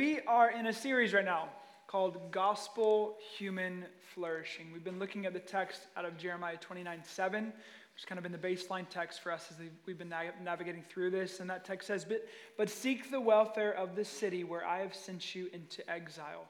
we are in a series right now called Gospel Human Flourishing. We've been looking at the text out of Jeremiah 29 7, which has kind of been the baseline text for us as we've been navigating through this. And that text says, But, but seek the welfare of the city where I have sent you into exile.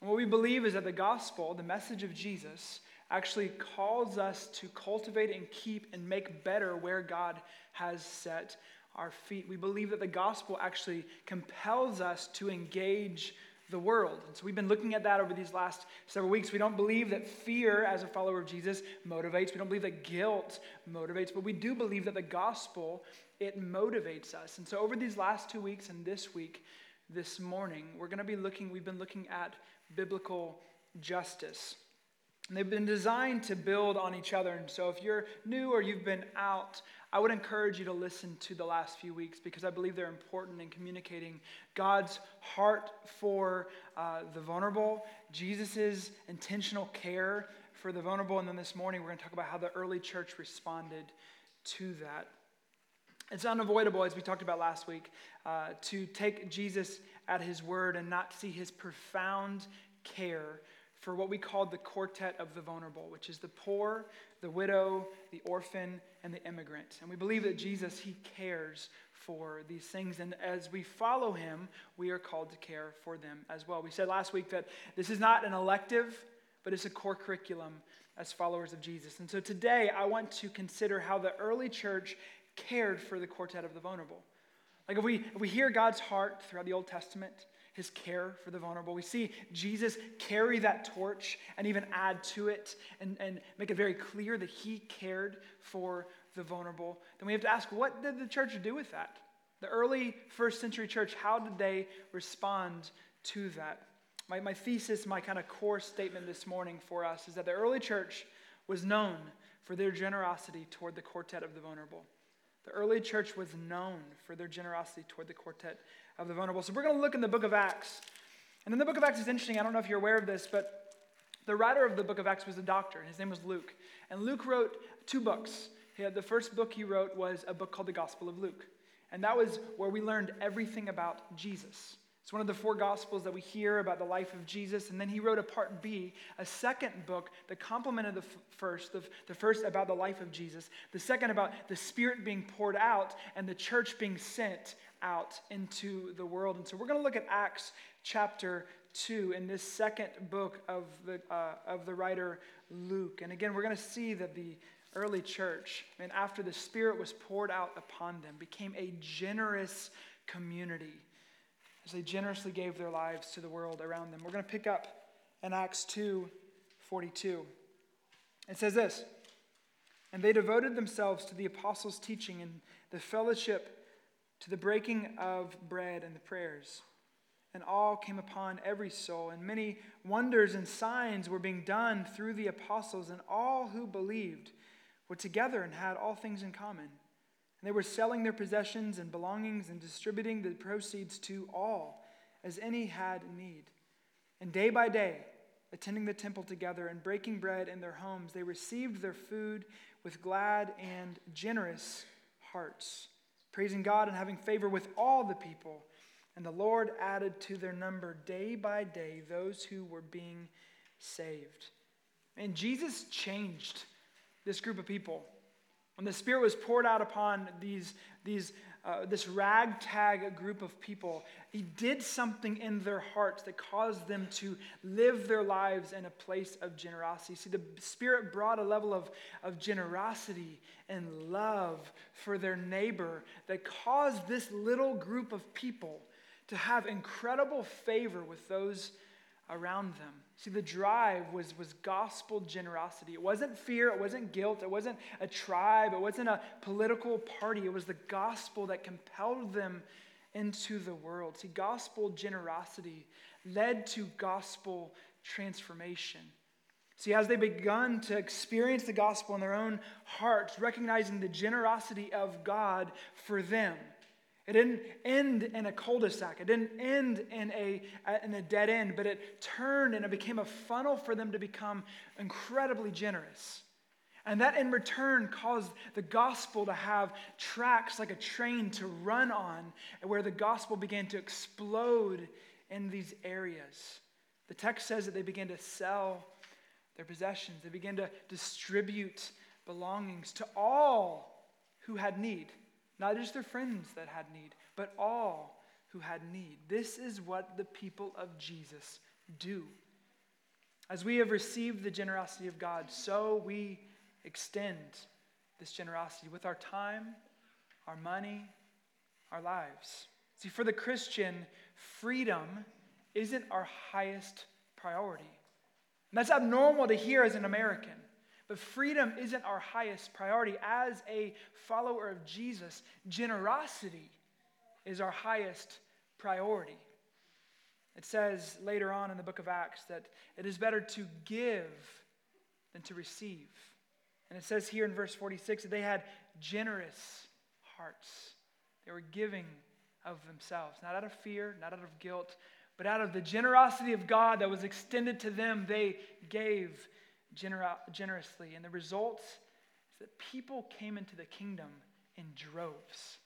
And what we believe is that the gospel, the message of Jesus, actually calls us to cultivate and keep and make better where God has set our feet. We believe that the gospel actually compels us to engage the world. And so we've been looking at that over these last several weeks. We don't believe that fear, as a follower of Jesus, motivates. We don't believe that guilt motivates, but we do believe that the gospel, it motivates us. And so over these last two weeks and this week, this morning, we're going to be looking, we've been looking at biblical justice. And they've been designed to build on each other. And so if you're new or you've been out, I would encourage you to listen to the last few weeks because I believe they're important in communicating God's heart for uh, the vulnerable, Jesus' intentional care for the vulnerable. And then this morning, we're going to talk about how the early church responded to that. It's unavoidable, as we talked about last week, uh, to take Jesus at his word and not see his profound care for what we call the quartet of the vulnerable, which is the poor, the widow, the orphan, and the immigrant. And we believe that Jesus, he cares for these things. And as we follow him, we are called to care for them as well. We said last week that this is not an elective, but it's a core curriculum as followers of Jesus. And so today, I want to consider how the early church cared for the quartet of the vulnerable. Like if we, if we hear God's heart throughout the Old Testament, his care for the vulnerable. We see Jesus carry that torch and even add to it and, and make it very clear that he cared for the vulnerable. Then we have to ask what did the church do with that? The early first century church, how did they respond to that? My, my thesis, my kind of core statement this morning for us is that the early church was known for their generosity toward the quartet of the vulnerable. The early church was known for their generosity toward the quartet of the vulnerable. So we're going to look in the book of Acts. And in the book of Acts is interesting. I don't know if you're aware of this, but the writer of the book of Acts was a doctor. His name was Luke. And Luke wrote two books. The first book he wrote was a book called the Gospel of Luke. And that was where we learned everything about Jesus. It's one of the four gospels that we hear about the life of Jesus. And then he wrote a part B, a second book that complemented the f- first, the, the first about the life of Jesus, the second about the Spirit being poured out and the church being sent out into the world. And so we're going to look at Acts chapter 2 in this second book of the, uh, of the writer Luke. And again, we're going to see that the early church, and after the Spirit was poured out upon them, became a generous community as they generously gave their lives to the world around them. We're going to pick up in Acts 2 42. It says this And they devoted themselves to the apostles' teaching and the fellowship to the breaking of bread and the prayers. And all came upon every soul, and many wonders and signs were being done through the apostles, and all who believed were together and had all things in common. And they were selling their possessions and belongings and distributing the proceeds to all, as any had need. And day by day, attending the temple together and breaking bread in their homes, they received their food with glad and generous hearts praising God and having favor with all the people. And the Lord added to their number day by day those who were being saved. And Jesus changed this group of people. When the Spirit was poured out upon these, these uh, this ragtag group of people, he did something in their hearts that caused them to live their lives in a place of generosity. See, the Spirit brought a level of, of generosity and love for their neighbor that caused this little group of people to have incredible favor with those around them. See, the drive was, was gospel generosity. It wasn't fear, it wasn't guilt, it wasn't a tribe, it wasn't a political party. It was the gospel that compelled them into the world. See, gospel generosity led to gospel transformation. See, as they begun to experience the gospel in their own hearts, recognizing the generosity of God for them, it didn't end in a cul-de-sac. It didn't end in a, in a dead end, but it turned and it became a funnel for them to become incredibly generous. And that in return caused the gospel to have tracks like a train to run on, where the gospel began to explode in these areas. The text says that they began to sell their possessions, they began to distribute belongings to all who had need, not just their friends that had need, but all who had need. This is what the people of Jesus do. As we have received the generosity of God, so we extend this generosity with our time, our money, our lives. See, for the Christian, freedom isn't our highest priority. And that's abnormal to hear as an American. But freedom isn't our highest priority. As a follower of Jesus, generosity is our highest priority. It says later on in the book of Acts that it is better to give than to receive. And it says here in verse 46 that they had generous hearts. They were giving of themselves, not out of fear, not out of guilt, but out of the generosity of God that was extended to them, they gave gener- generously. And the result is that people came into the kingdom in droves.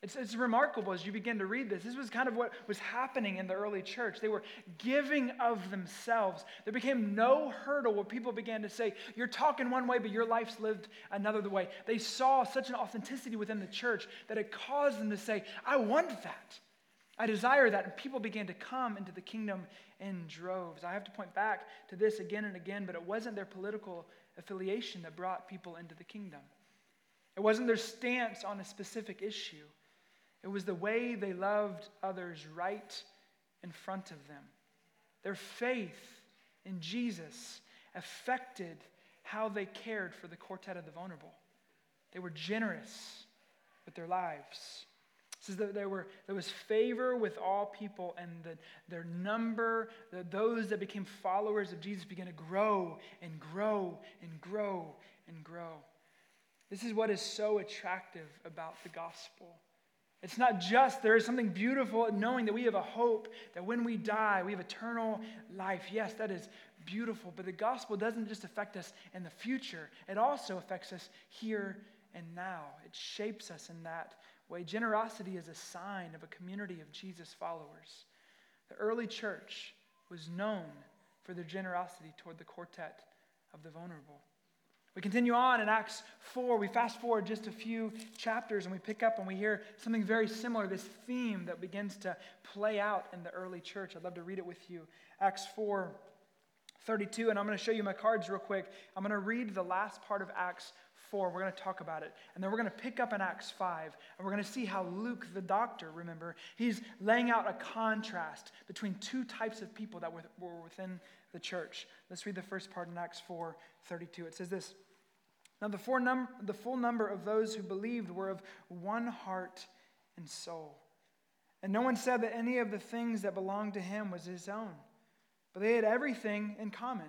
It's, it's remarkable as you begin to read this. This was kind of what was happening in the early church. They were giving of themselves. There became no hurdle where people began to say, You're talking one way, but your life's lived another way. They saw such an authenticity within the church that it caused them to say, I want that. I desire that. And people began to come into the kingdom in droves. I have to point back to this again and again, but it wasn't their political affiliation that brought people into the kingdom. It wasn't their stance on a specific issue. It was the way they loved others right in front of them. Their faith in Jesus affected how they cared for the quartet of the vulnerable. They were generous with their lives. Says that there, were, there was favor with all people, and the, their number, the, those that became followers of Jesus, began to grow and grow and grow and grow. This is what is so attractive about the gospel. It's not just, there is something beautiful in knowing that we have a hope that when we die, we have eternal life. Yes, that is beautiful, but the gospel doesn't just affect us in the future, it also affects us here and now. It shapes us in that way. Generosity is a sign of a community of Jesus followers. The early church was known for their generosity toward the quartet of the vulnerable. We continue on in Acts 4. We fast forward just a few chapters and we pick up and we hear something very similar, this theme that begins to play out in the early church. I'd love to read it with you. Acts 4 32, and I'm going to show you my cards real quick. I'm going to read the last part of Acts 4. We're going to talk about it. And then we're going to pick up in Acts 5, and we're going to see how Luke, the doctor, remember, he's laying out a contrast between two types of people that were within the church. Let's read the first part in Acts 4 32. It says this. Now, the, four num- the full number of those who believed were of one heart and soul. And no one said that any of the things that belonged to him was his own, but they had everything in common.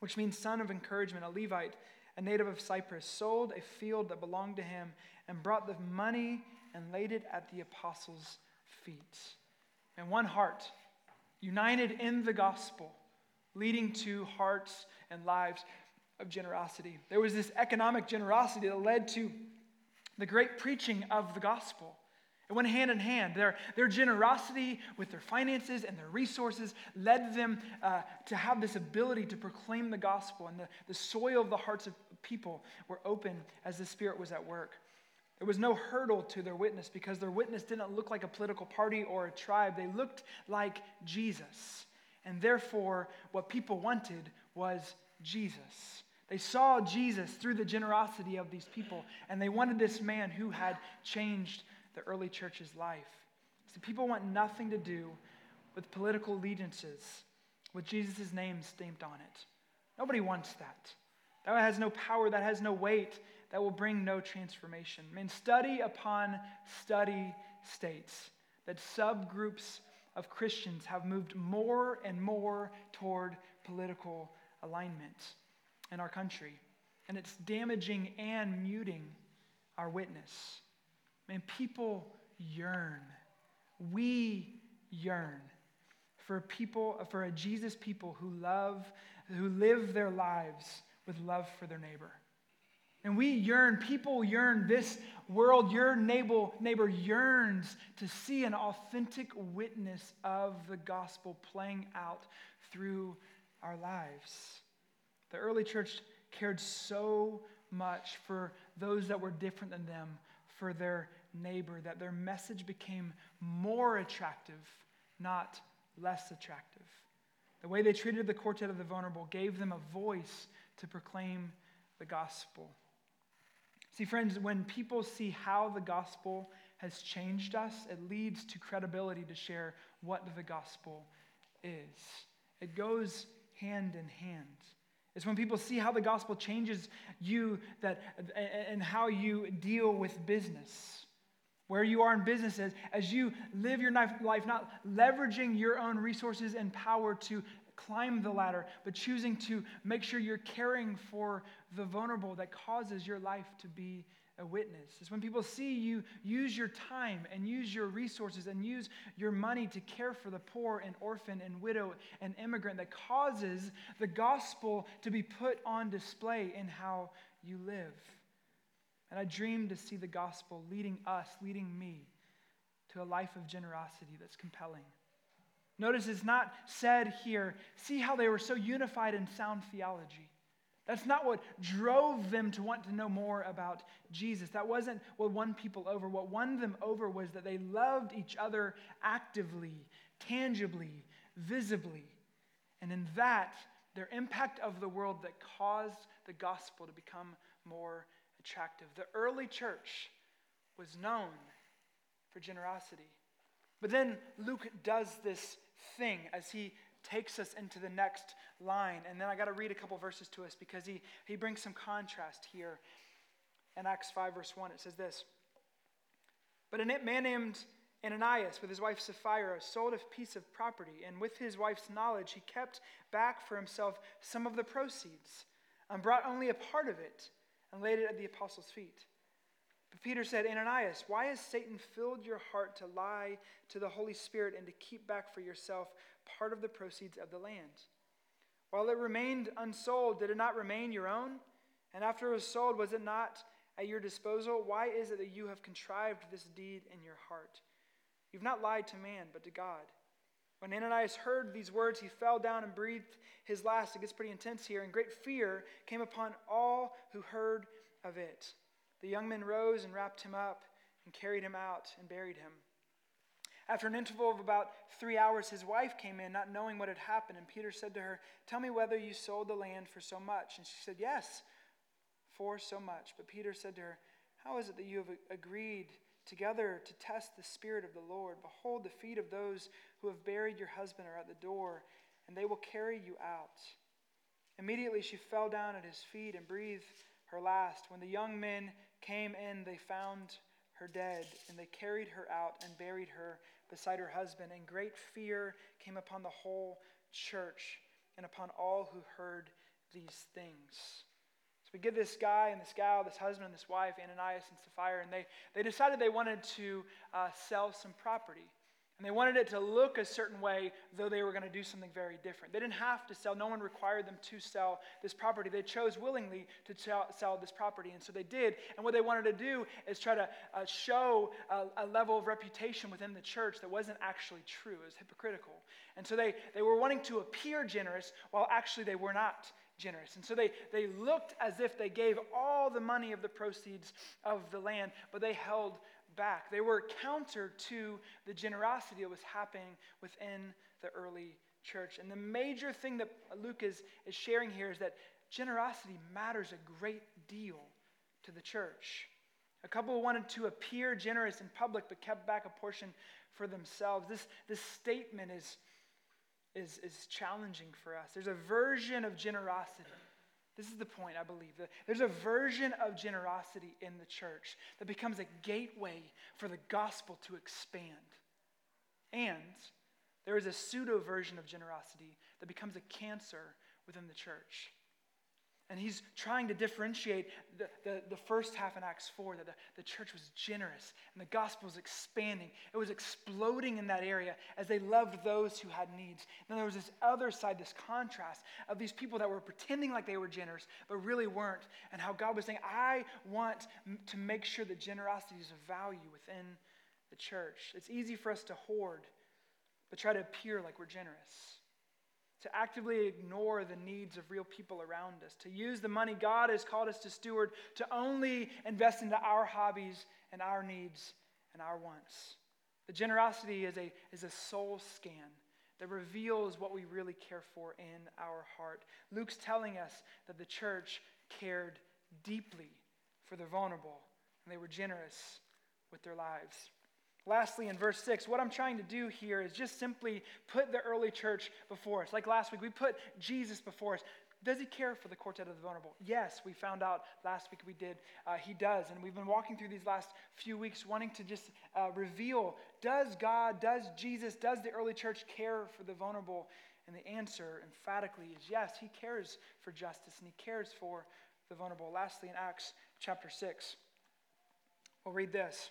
which means son of encouragement, a Levite, a native of Cyprus, sold a field that belonged to him and brought the money and laid it at the apostles' feet. And one heart, united in the gospel leading to hearts and lives of generosity. There was this economic generosity that led to the great preaching of the gospel. It went hand in hand. Their, their generosity with their finances and their resources led them uh, to have this ability to proclaim the gospel, and the, the soil of the hearts of people were open as the Spirit was at work. There was no hurdle to their witness because their witness didn't look like a political party or a tribe. They looked like Jesus. And therefore, what people wanted was Jesus. They saw Jesus through the generosity of these people, and they wanted this man who had changed the early church's life. So people want nothing to do with political allegiances with Jesus' name stamped on it. Nobody wants that. That has no power, that has no weight, that will bring no transformation. I mean, study upon study states that subgroups of Christians have moved more and more toward political alignment in our country. And it's damaging and muting our witness. Man, people yearn. We yearn for people, for a Jesus people who love, who live their lives with love for their neighbor. And we yearn, people yearn, this world, your neighbor, neighbor yearns to see an authentic witness of the gospel playing out through our lives. The early church cared so much for those that were different than them, for their neighbor, that their message became more attractive, not less attractive. The way they treated the quartet of the vulnerable gave them a voice to proclaim the gospel. See, friends, when people see how the gospel has changed us, it leads to credibility to share what the gospel is. It goes hand in hand. It's when people see how the gospel changes you that, and how you deal with business. Where you are in business as, as you live your life, not leveraging your own resources and power to climb the ladder, but choosing to make sure you're caring for the vulnerable that causes your life to be a witness. It's when people see you use your time and use your resources and use your money to care for the poor and orphan and widow and immigrant that causes the gospel to be put on display in how you live. And I dream to see the gospel leading us, leading me to a life of generosity that's compelling. Notice it's not said here, see how they were so unified in sound theology. That's not what drove them to want to know more about Jesus. That wasn't what won people over. What won them over was that they loved each other actively, tangibly, visibly. And in that, their impact of the world that caused the gospel to become more attractive. The early church was known for generosity. But then Luke does this thing as he takes us into the next line. And then I got to read a couple verses to us because he, he brings some contrast here. In Acts 5, verse 1, it says this But a man named Ananias, with his wife Sapphira, sold a piece of property, and with his wife's knowledge, he kept back for himself some of the proceeds and brought only a part of it and laid it at the apostles' feet. But Peter said, Ananias, why has Satan filled your heart to lie to the Holy Spirit and to keep back for yourself part of the proceeds of the land? While it remained unsold, did it not remain your own? And after it was sold, was it not at your disposal? Why is it that you have contrived this deed in your heart? You've not lied to man, but to God. When Ananias heard these words, he fell down and breathed his last. It gets pretty intense here, and great fear came upon all who heard of it. The young men rose and wrapped him up and carried him out and buried him. After an interval of about three hours, his wife came in, not knowing what had happened. And Peter said to her, Tell me whether you sold the land for so much. And she said, Yes, for so much. But Peter said to her, How is it that you have agreed together to test the Spirit of the Lord? Behold, the feet of those who have buried your husband are at the door, and they will carry you out. Immediately she fell down at his feet and breathed her last. When the young men came in, they found her dead, and they carried her out and buried her beside her husband. And great fear came upon the whole church and upon all who heard these things. So we get this guy and this gal, this husband and this wife, Ananias and Sapphira, and they, they decided they wanted to uh, sell some property. And they wanted it to look a certain way, though they were going to do something very different. They didn't have to sell, no one required them to sell this property. They chose willingly to sell this property, and so they did. And what they wanted to do is try to uh, show a, a, level of reputation within the church that wasn't actually true, it was hypocritical. And so they, they were wanting to appear generous while actually they were not generous. And so they, they looked as if they gave all the money of the proceeds of the land, but they held back. They were counter to the generosity that was happening within the early church. And the major thing that Luke is, is sharing here is that generosity matters a great deal to the church. A couple wanted to appear generous in public but kept back a portion for themselves. This, this statement is, is, is challenging for us. There's a version of generosity this is the point, I believe. There's a version of generosity in the church that becomes a gateway for the gospel to expand. And there is a pseudo version of generosity that becomes a cancer within the church. And he's trying to differentiate the, the, the, first half in Acts 4 that the, the church was generous and the gospel was expanding. It was exploding in that area as they loved those who had needs. And then there was this other side, this contrast of these people that were pretending like they were generous, but really weren't. And how God was saying, I want to make sure that generosity is a value within the church. It's easy for us to hoard, but try to appear like we're generous to actively ignore the needs of real people around us, to use the money God has called us to steward to only invest into our hobbies and our needs and our wants. The generosity is a, is a soul scan that reveals what we really care for in our heart. Luke's telling us that the church cared deeply for the vulnerable, and they were generous with their lives. Lastly, in verse 6, what I'm trying to do here is just simply put the early church before us. Like last week, we put Jesus before us. Does he care for the quartet of the vulnerable? Yes, we found out last week we did. Uh, he does. And we've been walking through these last few weeks wanting to just uh, reveal does God, does Jesus, does the early church care for the vulnerable? And the answer emphatically is yes, he cares for justice and he cares for the vulnerable. Lastly, in Acts chapter 6, we'll read this.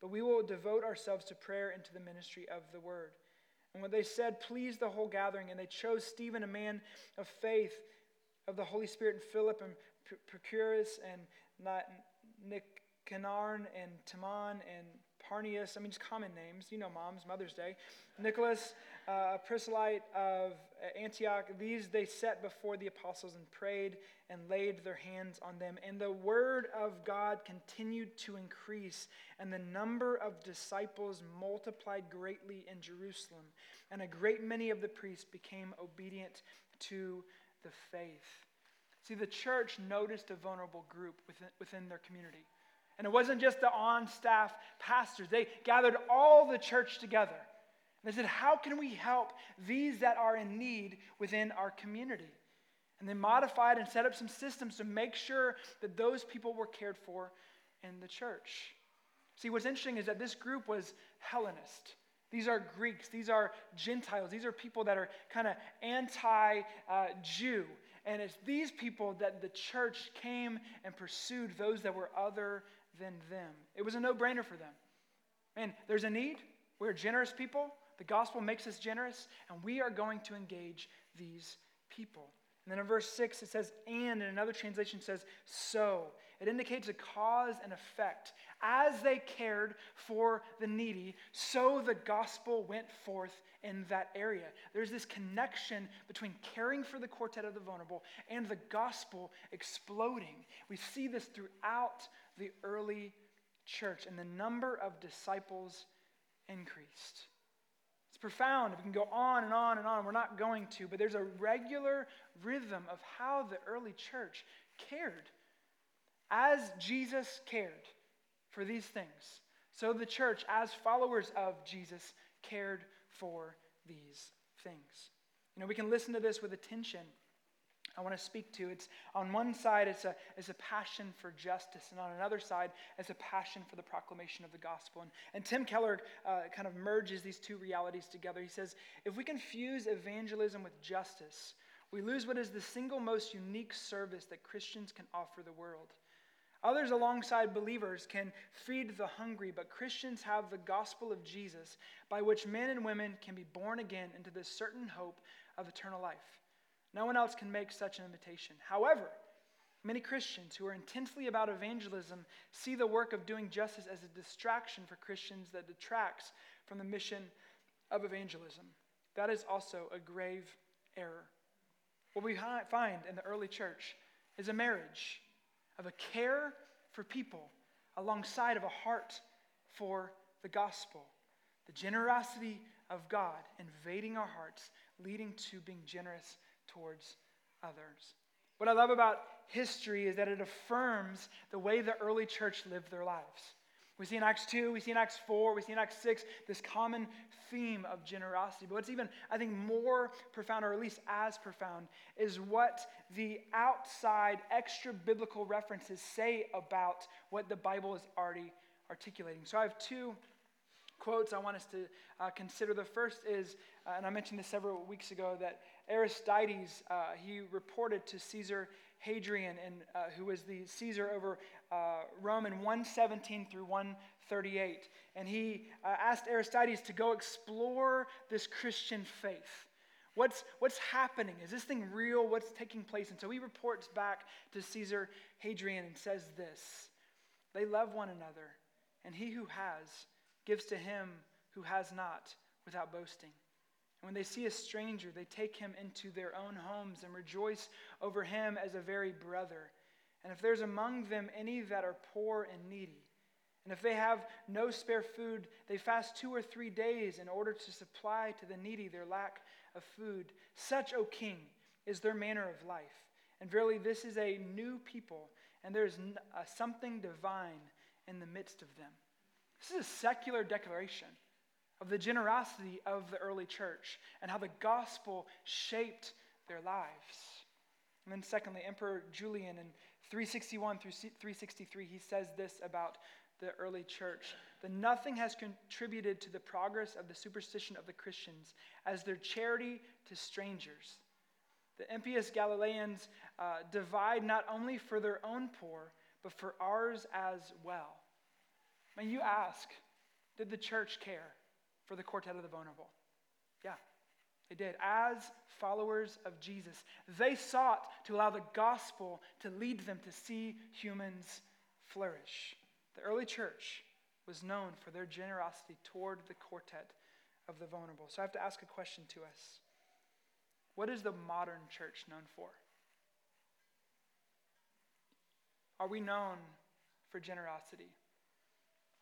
But we will devote ourselves to prayer and to the ministry of the word. And when they said, please the whole gathering, and they chose Stephen, a man of faith, of the Holy Spirit, and Philip, and Prochorus, and Nicanor, and Timon, and Parmenas, I mean, just common names. You know moms, Mother's Day. Nicholas, uh, a proselyte of Antioch. These they set before the apostles and prayed and laid their hands on them. And the word of God continued to increase, and the number of disciples multiplied greatly in Jerusalem. And a great many of the priests became obedient to the faith. See, the church noticed a vulnerable group within, within their community. And it wasn't just the on staff pastors, they gathered all the church together. And They said, How can we help these that are in need within our community? And they modified and set up some systems to make sure that those people were cared for in the church. See, what's interesting is that this group was Hellenist. These are Greeks, these are Gentiles, these are people that are kind of anti uh, Jew. And it's these people that the church came and pursued those that were other than them. It was a no brainer for them. Man, there's a need. We're generous people. The gospel makes us generous, and we are going to engage these people. And then in verse 6, it says, and, and another translation says, so. It indicates a cause and effect. As they cared for the needy, so the gospel went forth in that area. There's this connection between caring for the quartet of the vulnerable and the gospel exploding. We see this throughout the early church, and the number of disciples increased. It's profound. We can go on and on and on. We're not going to, but there's a regular rhythm of how the early church cared. As Jesus cared for these things, so the church, as followers of Jesus, cared for these things. You know, we can listen to this with attention I want to speak to. It's on one side, it's a, it's a passion for justice, and on another side, it's a passion for the proclamation of the gospel. And, and Tim Keller uh, kind of merges these two realities together. He says, if we confuse evangelism with justice, we lose what is the single most unique service that Christians can offer the world. Others, alongside believers, can feed the hungry, but Christians have the gospel of Jesus by which men and women can be born again into this certain hope of eternal life. No one else can make such an invitation. However, many Christians who are intensely about evangelism see the work of doing justice as a distraction for Christians that detracts from the mission of evangelism. That is also a grave error. What we find in the early church is a marriage of a care for people alongside of a heart for the gospel. The generosity of God invading our hearts, leading to being generous towards others. What I love about history is that it affirms the way the early church lived their lives. We see in Acts 2, we see in Acts 4, we see in Acts 6 this common theme of generosity. But what's even, I think, more profound, or at least as profound, is what the outside extra biblical references say about what the Bible is already articulating. So I have two quotes I want us to uh, consider. The first is, uh, and I mentioned this several weeks ago, that Aristides, uh, he reported to Caesar Hadrian, and, uh, who was the Caesar over uh, Rome in 117 through 138. And he uh, asked Aristides to go explore this Christian faith. What's, what's happening? Is this thing real? What's taking place? And so he reports back to Caesar Hadrian and says this They love one another, and he who has gives to him who has not without boasting. And when they see a stranger, they take him into their own homes and rejoice over him as a very brother. And if there's among them any that are poor and needy, and if they have no spare food, they fast two or three days in order to supply to the needy their lack of food. Such, O king, is their manner of life. And verily, this is a new people, and there is something divine in the midst of them. This is a secular declaration of the generosity of the early church and how the gospel shaped their lives. And then, secondly, Emperor Julian in 361 through 363, he says this about the early church that nothing has contributed to the progress of the superstition of the Christians as their charity to strangers. The impious Galileans uh, divide not only for their own poor, but for ours as well. And you ask, did the church care for the quartet of the vulnerable? Yeah, they did. As followers of Jesus, they sought to allow the gospel to lead them to see humans flourish. The early church was known for their generosity toward the quartet of the vulnerable. So I have to ask a question to us What is the modern church known for? Are we known for generosity?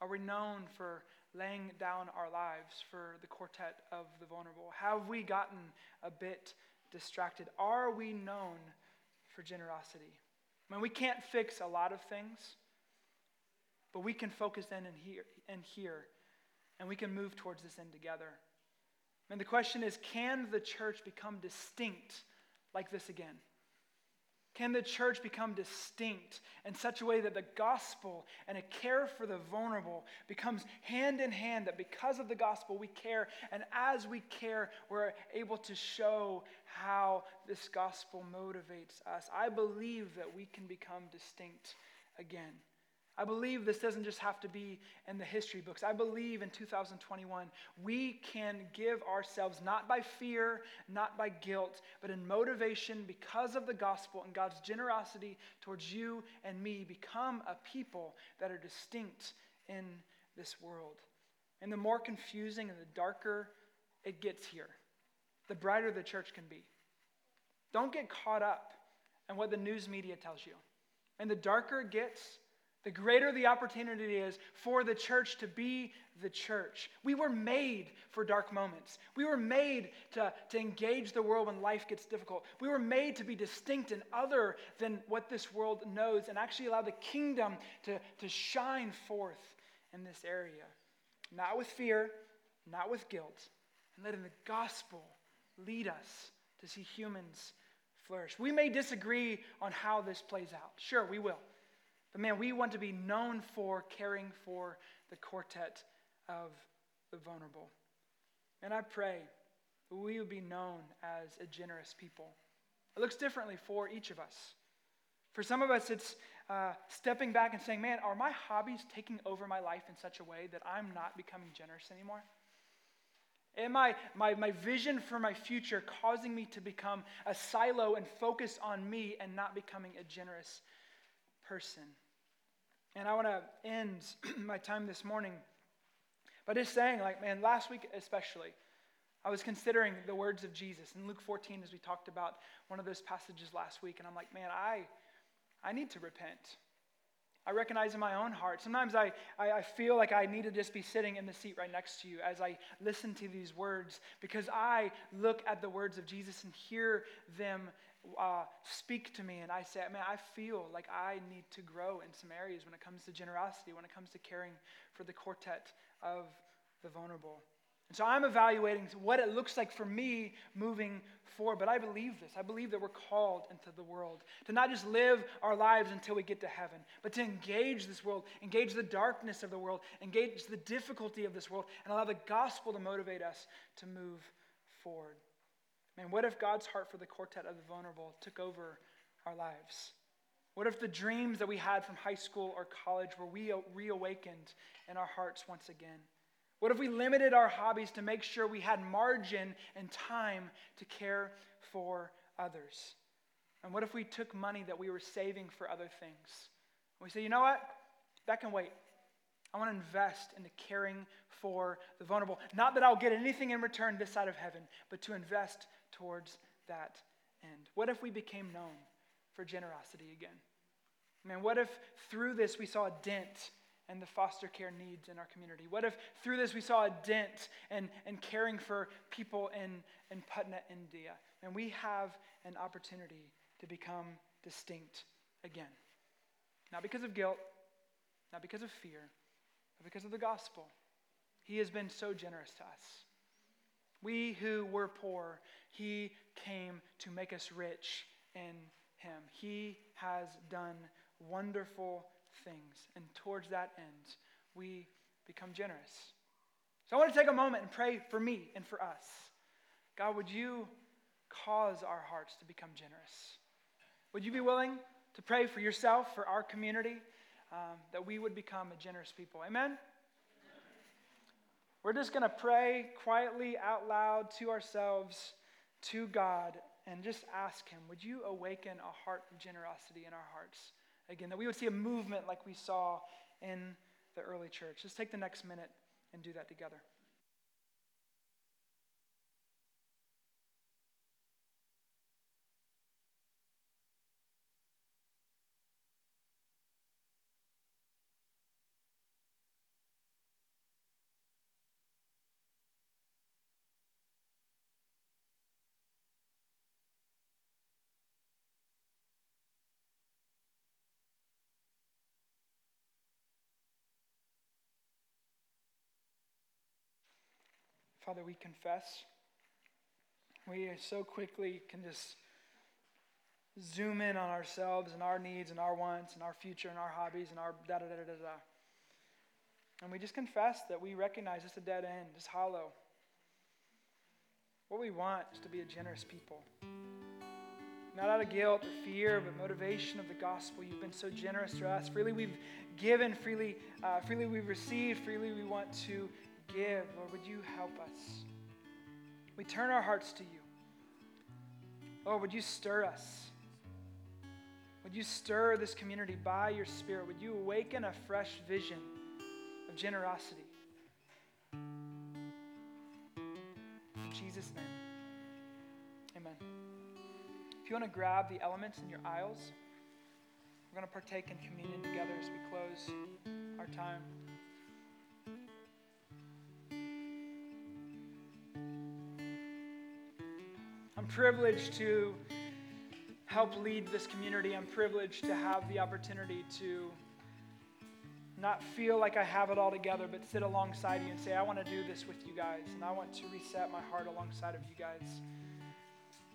Are we known for laying down our lives for the quartet of the vulnerable? Have we gotten a bit distracted? Are we known for generosity? I mean, we can't fix a lot of things, but we can focus in and here and here, and we can move towards this end together. And the question is can the church become distinct like this again? Can the church become distinct in such a way that the gospel and a care for the vulnerable becomes hand in hand? That because of the gospel, we care, and as we care, we're able to show how this gospel motivates us. I believe that we can become distinct again. I believe this doesn't just have to be in the history books. I believe in 2021 we can give ourselves not by fear, not by guilt, but in motivation because of the gospel and God's generosity towards you and me, become a people that are distinct in this world. And the more confusing and the darker it gets here, the brighter the church can be. Don't get caught up in what the news media tells you. And the darker it gets, the greater the opportunity is for the church to be the church. We were made for dark moments. We were made to, to engage the world when life gets difficult. We were made to be distinct and other than what this world knows and actually allow the kingdom to, to shine forth in this area. Not with fear, not with guilt, and letting the gospel lead us to see humans flourish. We may disagree on how this plays out. Sure, we will. But man, we want to be known for caring for the quartet of the vulnerable. And I pray we would be known as a generous people. It looks differently for each of us. For some of us, it's uh, stepping back and saying, man, are my hobbies taking over my life in such a way that I'm not becoming generous anymore? Am I, my, my vision for my future causing me to become a silo and focus on me and not becoming a generous person? And I want to end my time this morning by just saying, like, man, last week especially, I was considering the words of Jesus in Luke 14 as we talked about one of those passages last week. And I'm like, man, I, I need to repent. I recognize in my own heart. Sometimes I, I, I, feel like I need to just be sitting in the seat right next to you as I listen to these words because I look at the words of Jesus and hear them uh, speak to me. And I say, man, I feel like I need to grow in some areas when it comes to generosity, when it comes to caring for the quartet of the vulnerable. And so I'm evaluating what it looks like for me moving forward. But I believe this. I believe that we're called into the world to not just live our lives until we get to heaven, but to engage this world, engage the darkness of the world, engage the difficulty of this world, and allow the gospel to motivate us to move forward. Man, what if God's heart for the quartet of the vulnerable took over our lives? What if the dreams that we had from high school or college were reawakened in our hearts once again? What if we limited our hobbies to make sure we had margin and time to care for others? And what if we took money that we were saving for other things? We say, you know what? That can wait. I want to invest into caring for the vulnerable. Not that I'll get anything in return this side of heaven, but to invest towards that end. What if we became known for generosity again? Man, what if through this we saw a dent and the foster care needs in our community? What if through this we saw a dent in, in caring for people in, in Patna, India? And we have an opportunity to become distinct again. Not because of guilt, not because of fear, but because of the gospel. He has been so generous to us. We who were poor, He came to make us rich in Him. He has done wonderful things. And towards that end, we become generous. So I want to take a moment and pray for me and for us. God, would you cause our hearts to become generous? Would you be willing to pray for yourself, for our community, um, that we would become a generous people? Amen? We're just going to pray quietly out loud to ourselves, to God, and just ask Him, would you awaken a heart of generosity in our hearts? again, that we would see a movement like we saw in the early church. Let's take the next minute and do that together. Father, we confess. We so quickly can just zoom in on ourselves and our needs and our wants and our future and our hobbies and our da da da da da. And we just confess that we recognize it's a dead end, it's hollow. What we want is to be a generous people. Not out of guilt or fear, but motivation of the gospel. You've been so generous to us. Freely we've given, freely, uh, freely we've received, freely we want to give, Lord, would you help us? We turn our hearts to you. Lord, would you stir us? Would you stir this community by your Spirit? Would you awaken a fresh vision of generosity? In Jesus' name, amen. If you want to grab the elements in your aisles, we're going to partake in communion together as we close our time. Privileged to help lead this community. I'm privileged to have the opportunity to not feel like I have it all together, but sit alongside you and say, I want to do this with you guys, and I want to reset my heart alongside of you guys.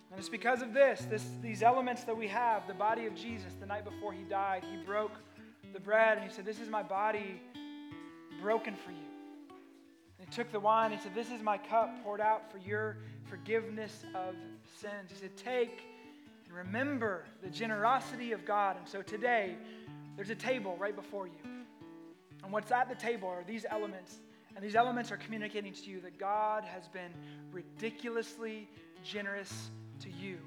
And it's because of this, this these elements that we have, the body of Jesus, the night before he died, he broke the bread and he said, This is my body broken for you. Took the wine and said, This is my cup poured out for your forgiveness of sins. He said, Take and remember the generosity of God. And so today, there's a table right before you. And what's at the table are these elements. And these elements are communicating to you that God has been ridiculously generous to you.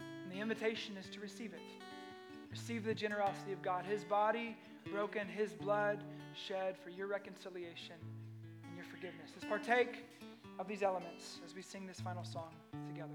And the invitation is to receive it. Receive the generosity of God. His body broken, His blood shed for your reconciliation forgiveness. Let's partake of these elements as we sing this final song together.